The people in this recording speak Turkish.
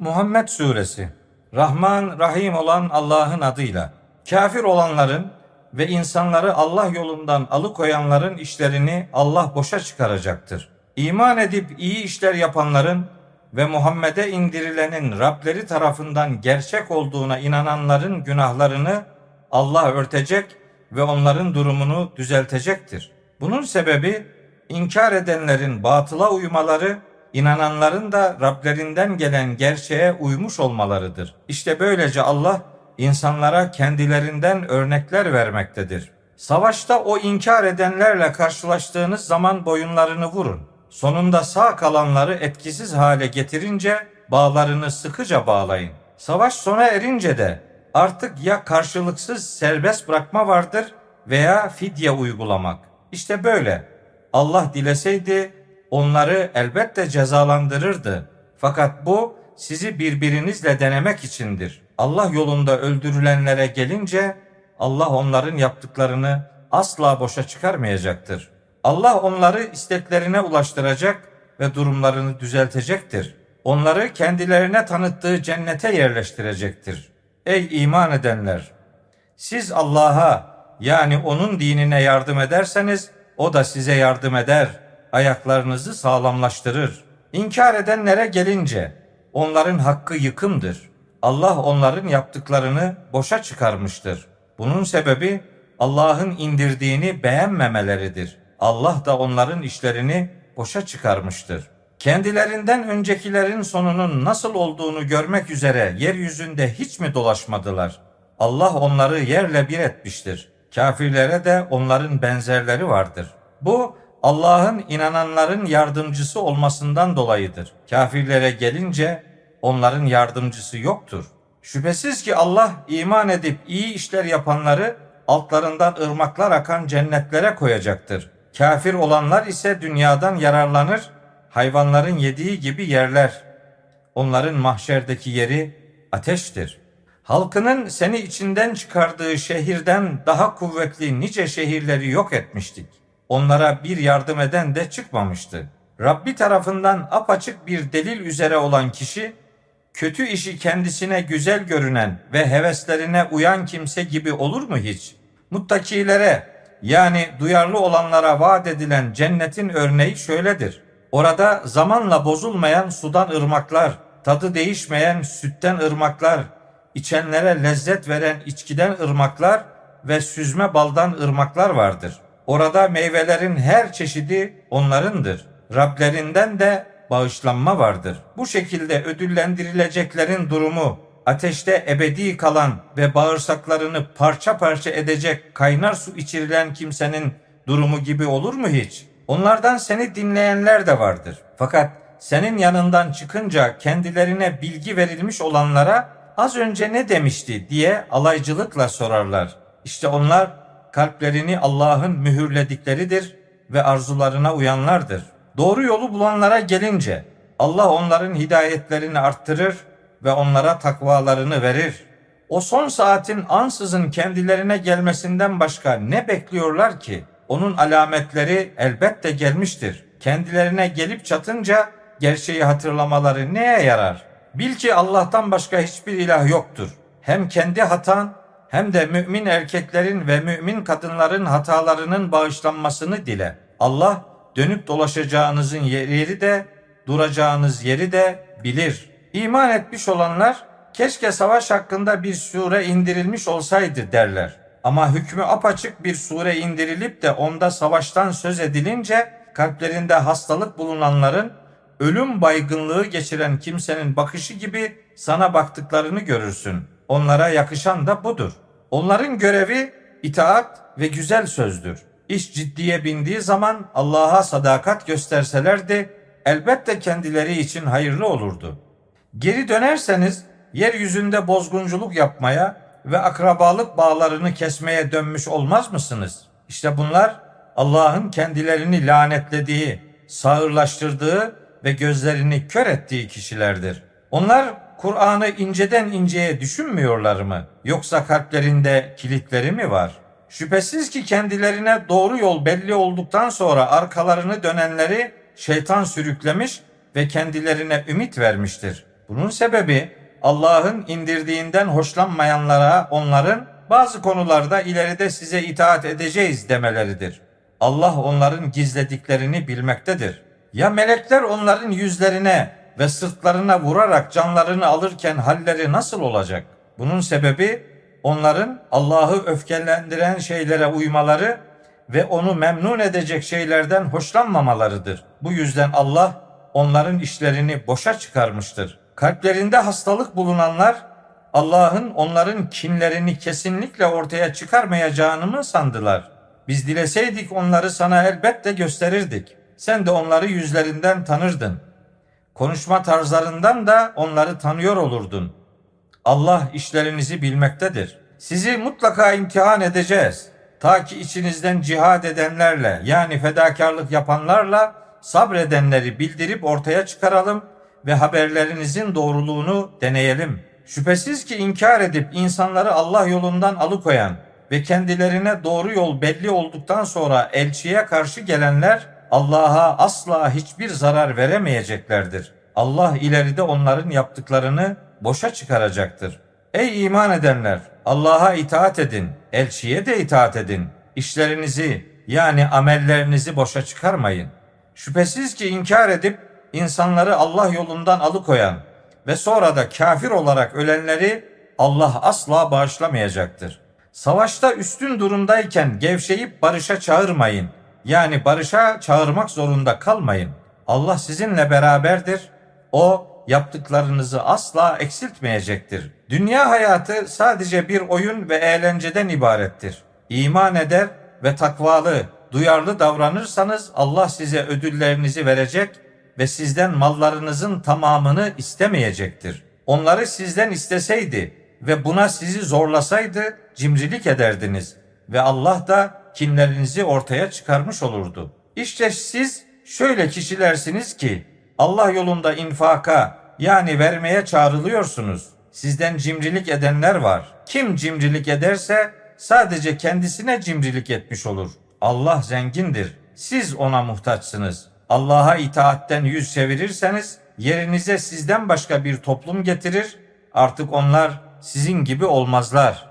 Muhammed Suresi Rahman Rahim olan Allah'ın adıyla kafir olanların ve insanları Allah yolundan alıkoyanların işlerini Allah boşa çıkaracaktır. İman edip iyi işler yapanların ve Muhammed'e indirilenin Rableri tarafından gerçek olduğuna inananların günahlarını Allah örtecek ve onların durumunu düzeltecektir. Bunun sebebi inkar edenlerin batıla uymaları inananların da Rablerinden gelen gerçeğe uymuş olmalarıdır. İşte böylece Allah insanlara kendilerinden örnekler vermektedir. Savaşta o inkar edenlerle karşılaştığınız zaman boyunlarını vurun. Sonunda sağ kalanları etkisiz hale getirince bağlarını sıkıca bağlayın. Savaş sona erince de artık ya karşılıksız serbest bırakma vardır veya fidye uygulamak. İşte böyle. Allah dileseydi onları elbette cezalandırırdı. Fakat bu sizi birbirinizle denemek içindir. Allah yolunda öldürülenlere gelince Allah onların yaptıklarını asla boşa çıkarmayacaktır. Allah onları isteklerine ulaştıracak ve durumlarını düzeltecektir. Onları kendilerine tanıttığı cennete yerleştirecektir. Ey iman edenler! Siz Allah'a yani onun dinine yardım ederseniz o da size yardım eder.'' Ayaklarınızı sağlamlaştırır. İnkar edenlere gelince onların hakkı yıkımdır. Allah onların yaptıklarını boşa çıkarmıştır. Bunun sebebi Allah'ın indirdiğini beğenmemeleridir. Allah da onların işlerini boşa çıkarmıştır. Kendilerinden öncekilerin sonunun nasıl olduğunu görmek üzere yeryüzünde hiç mi dolaşmadılar? Allah onları yerle bir etmiştir. Kafirlere de onların benzerleri vardır. Bu Allah'ın inananların yardımcısı olmasından dolayıdır. Kafirlere gelince onların yardımcısı yoktur. Şüphesiz ki Allah iman edip iyi işler yapanları altlarından ırmaklar akan cennetlere koyacaktır. Kafir olanlar ise dünyadan yararlanır, hayvanların yediği gibi yerler. Onların mahşerdeki yeri ateştir. Halkının seni içinden çıkardığı şehirden daha kuvvetli nice şehirleri yok etmiştik onlara bir yardım eden de çıkmamıştı. Rabbi tarafından apaçık bir delil üzere olan kişi, kötü işi kendisine güzel görünen ve heveslerine uyan kimse gibi olur mu hiç? Muttakilere yani duyarlı olanlara vaat edilen cennetin örneği şöyledir. Orada zamanla bozulmayan sudan ırmaklar, tadı değişmeyen sütten ırmaklar, içenlere lezzet veren içkiden ırmaklar ve süzme baldan ırmaklar vardır.'' Orada meyvelerin her çeşidi onlarındır. Rablerinden de bağışlanma vardır. Bu şekilde ödüllendirileceklerin durumu ateşte ebedi kalan ve bağırsaklarını parça parça edecek kaynar su içirilen kimsenin durumu gibi olur mu hiç? Onlardan seni dinleyenler de vardır. Fakat senin yanından çıkınca kendilerine bilgi verilmiş olanlara az önce ne demişti diye alaycılıkla sorarlar. İşte onlar kalplerini Allah'ın mühürledikleridir ve arzularına uyanlardır. Doğru yolu bulanlara gelince Allah onların hidayetlerini arttırır ve onlara takvalarını verir. O son saatin ansızın kendilerine gelmesinden başka ne bekliyorlar ki? Onun alametleri elbette gelmiştir. Kendilerine gelip çatınca gerçeği hatırlamaları neye yarar? Bil ki Allah'tan başka hiçbir ilah yoktur. Hem kendi hatan hem de mümin erkeklerin ve mümin kadınların hatalarının bağışlanmasını dile. Allah dönüp dolaşacağınızın yeri de duracağınız yeri de bilir. İman etmiş olanlar keşke savaş hakkında bir sure indirilmiş olsaydı derler. Ama hükmü apaçık bir sure indirilip de onda savaştan söz edilince kalplerinde hastalık bulunanların ölüm baygınlığı geçiren kimsenin bakışı gibi sana baktıklarını görürsün. Onlara yakışan da budur. Onların görevi itaat ve güzel sözdür. İş ciddiye bindiği zaman Allah'a sadakat gösterselerdi elbette kendileri için hayırlı olurdu. Geri dönerseniz yeryüzünde bozgunculuk yapmaya ve akrabalık bağlarını kesmeye dönmüş olmaz mısınız? İşte bunlar Allah'ın kendilerini lanetlediği, sağırlaştırdığı ve gözlerini kör ettiği kişilerdir. Onlar Kur'an'ı inceden inceye düşünmüyorlar mı? Yoksa kalplerinde kilitleri mi var? Şüphesiz ki kendilerine doğru yol belli olduktan sonra arkalarını dönenleri şeytan sürüklemiş ve kendilerine ümit vermiştir. Bunun sebebi Allah'ın indirdiğinden hoşlanmayanlara onların bazı konularda ileride size itaat edeceğiz demeleridir. Allah onların gizlediklerini bilmektedir. Ya melekler onların yüzlerine ve sırtlarına vurarak canlarını alırken halleri nasıl olacak? Bunun sebebi onların Allah'ı öfkelendiren şeylere uymaları ve onu memnun edecek şeylerden hoşlanmamalarıdır. Bu yüzden Allah onların işlerini boşa çıkarmıştır. Kalplerinde hastalık bulunanlar Allah'ın onların kinlerini kesinlikle ortaya çıkarmayacağını mı sandılar? Biz dileseydik onları sana elbette gösterirdik. Sen de onları yüzlerinden tanırdın. Konuşma tarzlarından da onları tanıyor olurdun. Allah işlerinizi bilmektedir. Sizi mutlaka imtihan edeceğiz. Ta ki içinizden cihad edenlerle yani fedakarlık yapanlarla sabredenleri bildirip ortaya çıkaralım ve haberlerinizin doğruluğunu deneyelim. Şüphesiz ki inkar edip insanları Allah yolundan alıkoyan ve kendilerine doğru yol belli olduktan sonra elçiye karşı gelenler Allah'a asla hiçbir zarar veremeyeceklerdir. Allah ileride onların yaptıklarını boşa çıkaracaktır. Ey iman edenler! Allah'a itaat edin, elçiye de itaat edin. İşlerinizi yani amellerinizi boşa çıkarmayın. Şüphesiz ki inkar edip insanları Allah yolundan alıkoyan ve sonra da kafir olarak ölenleri Allah asla bağışlamayacaktır. Savaşta üstün durumdayken gevşeyip barışa çağırmayın. Yani barışa çağırmak zorunda kalmayın. Allah sizinle beraberdir. O yaptıklarınızı asla eksiltmeyecektir. Dünya hayatı sadece bir oyun ve eğlenceden ibarettir. İman eder ve takvalı, duyarlı davranırsanız Allah size ödüllerinizi verecek ve sizden mallarınızın tamamını istemeyecektir. Onları sizden isteseydi ve buna sizi zorlasaydı cimrilik ederdiniz ve Allah da kinlerinizi ortaya çıkarmış olurdu. İşte siz şöyle kişilersiniz ki Allah yolunda infaka yani vermeye çağrılıyorsunuz. Sizden cimrilik edenler var. Kim cimrilik ederse sadece kendisine cimrilik etmiş olur. Allah zengindir. Siz ona muhtaçsınız. Allah'a itaatten yüz çevirirseniz yerinize sizden başka bir toplum getirir. Artık onlar sizin gibi olmazlar.''